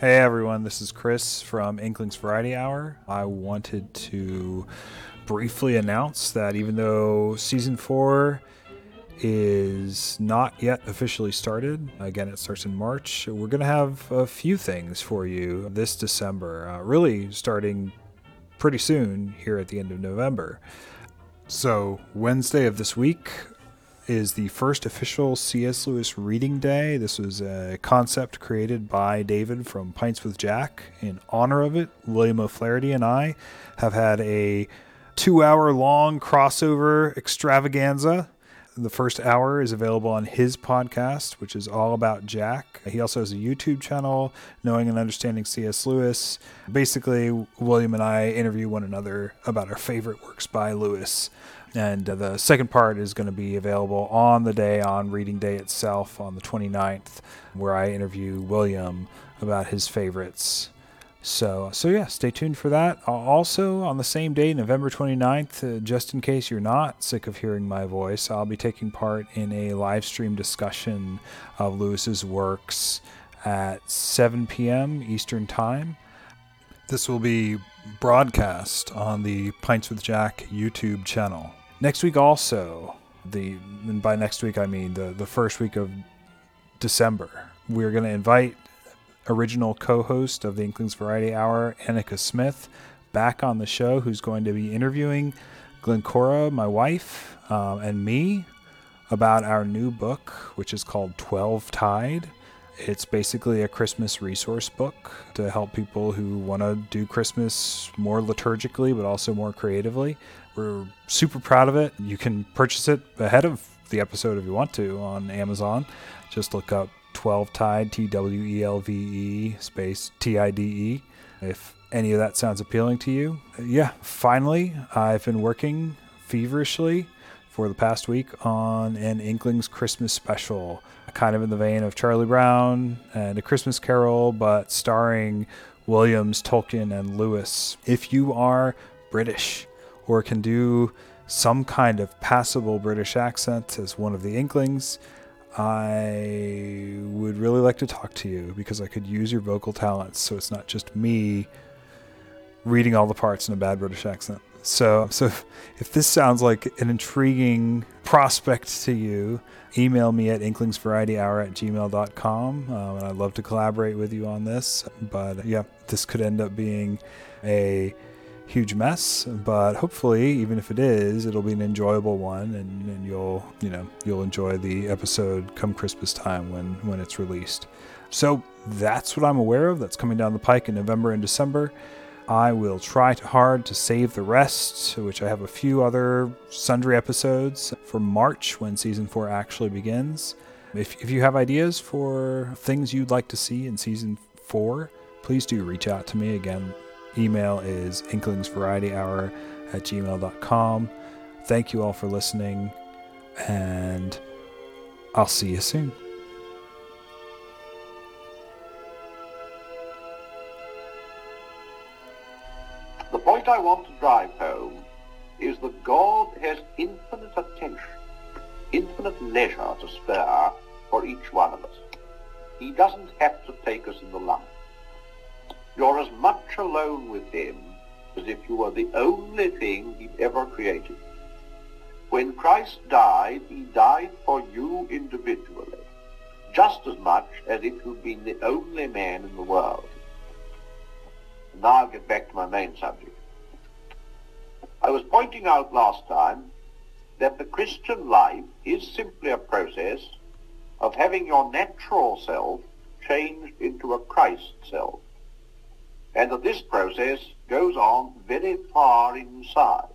Hey everyone, this is Chris from Inklings Variety Hour. I wanted to briefly announce that even though season four is not yet officially started, again, it starts in March, we're going to have a few things for you this December, uh, really starting pretty soon here at the end of November. So, Wednesday of this week, is the first official C.S. Lewis Reading Day. This was a concept created by David from Pints with Jack. In honor of it, William O'Flaherty and I have had a two hour long crossover extravaganza. The first hour is available on his podcast, which is all about Jack. He also has a YouTube channel, Knowing and Understanding C.S. Lewis. Basically, William and I interview one another about our favorite works by Lewis. And uh, the second part is going to be available on the day, on reading day itself, on the 29th, where I interview William about his favorites. So, so yeah, stay tuned for that. Also, on the same day, November 29th, uh, just in case you're not sick of hearing my voice, I'll be taking part in a live stream discussion of Lewis's works at 7 p.m. Eastern Time. This will be broadcast on the Pints with Jack YouTube channel. Next week, also, the and by next week I mean the the first week of December, we're going to invite original co-host of the Inklings Variety Hour, Anika Smith, back on the show, who's going to be interviewing Glencora, my wife, um, and me about our new book, which is called Twelve Tide. It's basically a Christmas resource book to help people who want to do Christmas more liturgically, but also more creatively. We're super proud of it. You can purchase it ahead of the episode if you want to on Amazon. Just look up 12 Tide, T W E L V E space T I D E. If any of that sounds appealing to you, yeah, finally, I've been working feverishly for the past week on an Inklings Christmas special, kind of in the vein of Charlie Brown and A Christmas Carol, but starring Williams, Tolkien, and Lewis. If you are British or can do some kind of passable British accent as one of the Inklings, I would really like to talk to you because I could use your vocal talents so it's not just me reading all the parts in a bad British accent. So, so if this sounds like an intriguing prospect to you, email me at inklingsvarietyhour at gmail.com. Um, and I'd love to collaborate with you on this. But yeah, this could end up being a huge mess, but hopefully, even if it is, it'll be an enjoyable one, and, and you'll you know you'll enjoy the episode come Christmas time when when it's released. So that's what I'm aware of. That's coming down the pike in November and December. I will try hard to save the rest, which I have a few other sundry episodes for March when season four actually begins. If, if you have ideas for things you'd like to see in season four, please do reach out to me. Again, email is inklingsvarietyhour at gmail.com. Thank you all for listening, and I'll see you soon. The point I want to drive home is that God has infinite attention, infinite leisure to spare for each one of us. He doesn't have to take us in the lump. You're as much alone with him as if you were the only thing he'd ever created. When Christ died, he died for you individually, just as much as if you'd been the only man in the world. Now I'll get back to my main subject. I was pointing out last time that the Christian life is simply a process of having your natural self changed into a Christ self. And that this process goes on very far inside.